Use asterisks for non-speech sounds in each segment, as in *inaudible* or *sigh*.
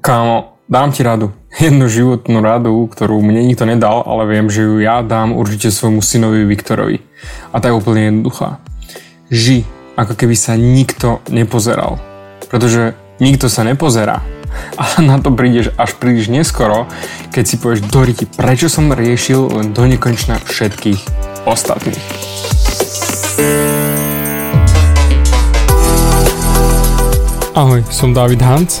Kámo, dám ti radu. *laughs* Jednu životnú radu, ktorú mne nikto nedal, ale viem, že ju ja dám určite svojmu synovi Viktorovi. A je úplne jednoduchá. Ži, ako keby sa nikto nepozeral. Pretože nikto sa nepozerá. *laughs* Ale na to prídeš až príliš neskoro, keď si povieš, Doriti, prečo som riešil len do nekonečna všetkých ostatných. Ahoj, som David Hans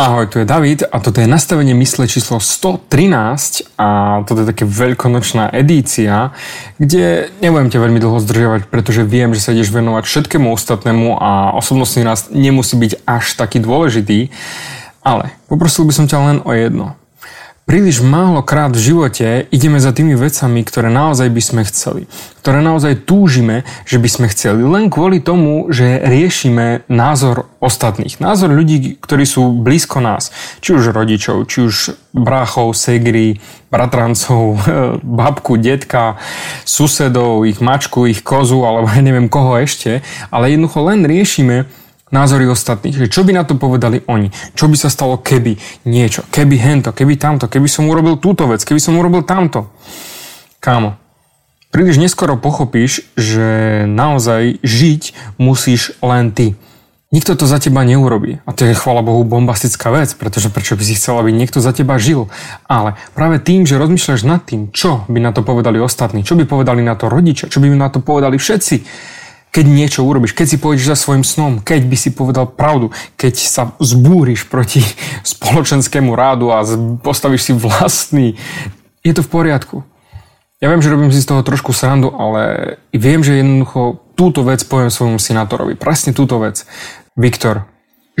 Ahoj, tu je David a toto je nastavenie mysle číslo 113 a toto je také veľkonočná edícia, kde nebudem ťa veľmi dlho zdržiavať, pretože viem, že sa ideš venovať všetkému ostatnému a osobnostný rast nemusí byť až taký dôležitý, ale poprosil by som ťa len o jedno. Príliš málo krát v živote ideme za tými vecami, ktoré naozaj by sme chceli. Ktoré naozaj túžime, že by sme chceli. Len kvôli tomu, že riešime názor ostatných. Názor ľudí, ktorí sú blízko nás. Či už rodičov, či už bráchov, segry, bratrancov, *laughs* babku, detka, susedov, ich mačku, ich kozu, alebo neviem koho ešte. Ale jednoducho len riešime názory ostatných, že čo by na to povedali oni, čo by sa stalo keby niečo, keby hento, keby tamto, keby som urobil túto vec, keby som urobil tamto. Kámo, príliš neskoro pochopíš, že naozaj žiť musíš len ty. Nikto to za teba neurobí. A to je, chvala Bohu, bombastická vec, pretože prečo by si chcel, aby niekto za teba žil. Ale práve tým, že rozmýšľaš nad tým, čo by na to povedali ostatní, čo by povedali na to rodičia, čo by na to povedali všetci, keď niečo urobíš, keď si pôjdeš za svojim snom, keď by si povedal pravdu, keď sa zbúriš proti *laughs* spoločenskému rádu a postavíš si vlastný, je to v poriadku. Ja viem, že robím si z toho trošku srandu, ale viem, že jednoducho túto vec poviem svojmu senátorovi. Presne túto vec. Viktor,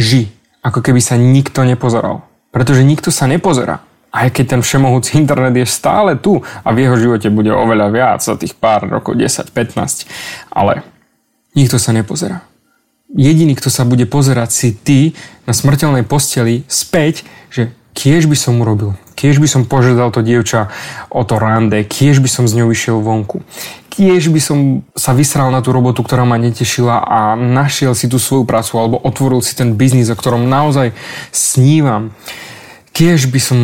ži, ako keby sa nikto nepozeral. Pretože nikto sa nepozerá. Aj keď ten všemohúci internet je stále tu a v jeho živote bude oveľa viac za tých pár rokov, 10, 15. Ale nikto sa nepozerá. Jediný, kto sa bude pozerať si ty na smrteľnej posteli späť, že kiež by som urobil, kiež by som požiadal to dievča o to rande, kiež by som z ňou išiel vonku, kiež by som sa vysral na tú robotu, ktorá ma netešila a našiel si tú svoju prácu alebo otvoril si ten biznis, o ktorom naozaj snívam. Kiež by som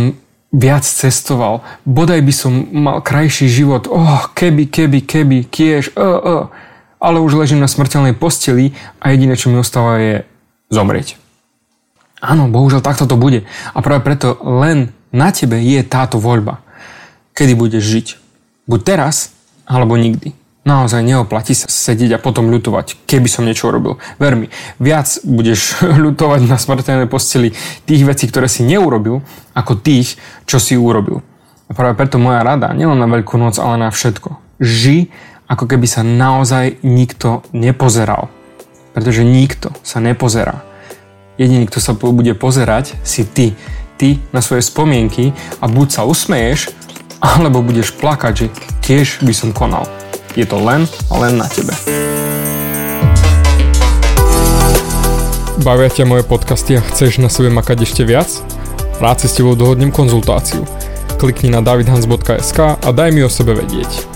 viac cestoval, bodaj by som mal krajší život, oh, keby, keby, keby, kiež, uh, uh ale už ležím na smrteľnej posteli a jediné, čo mi ostáva je zomrieť. Áno, bohužiaľ takto to bude. A práve preto len na tebe je táto voľba. Kedy budeš žiť. Buď teraz, alebo nikdy. Naozaj neoplatí sa sedieť a potom ľutovať, keby som niečo urobil. Ver mi, viac budeš *laughs* ľutovať na smrteľnej posteli tých vecí, ktoré si neurobil, ako tých, čo si urobil. A práve preto moja rada, nielen na Veľkú noc, ale na všetko. Ži ako keby sa naozaj nikto nepozeral. Pretože nikto sa nepozerá. Jediný, kto sa bude pozerať, si ty. Ty na svoje spomienky a buď sa usmeješ, alebo budeš plakať, že tiež by som konal. Je to len a len na tebe. Bavia ťa moje podcasty a chceš na sebe makať ešte viac? Rád si s tebou dohodnem konzultáciu. Klikni na davidhans.sk a daj mi o sebe vedieť.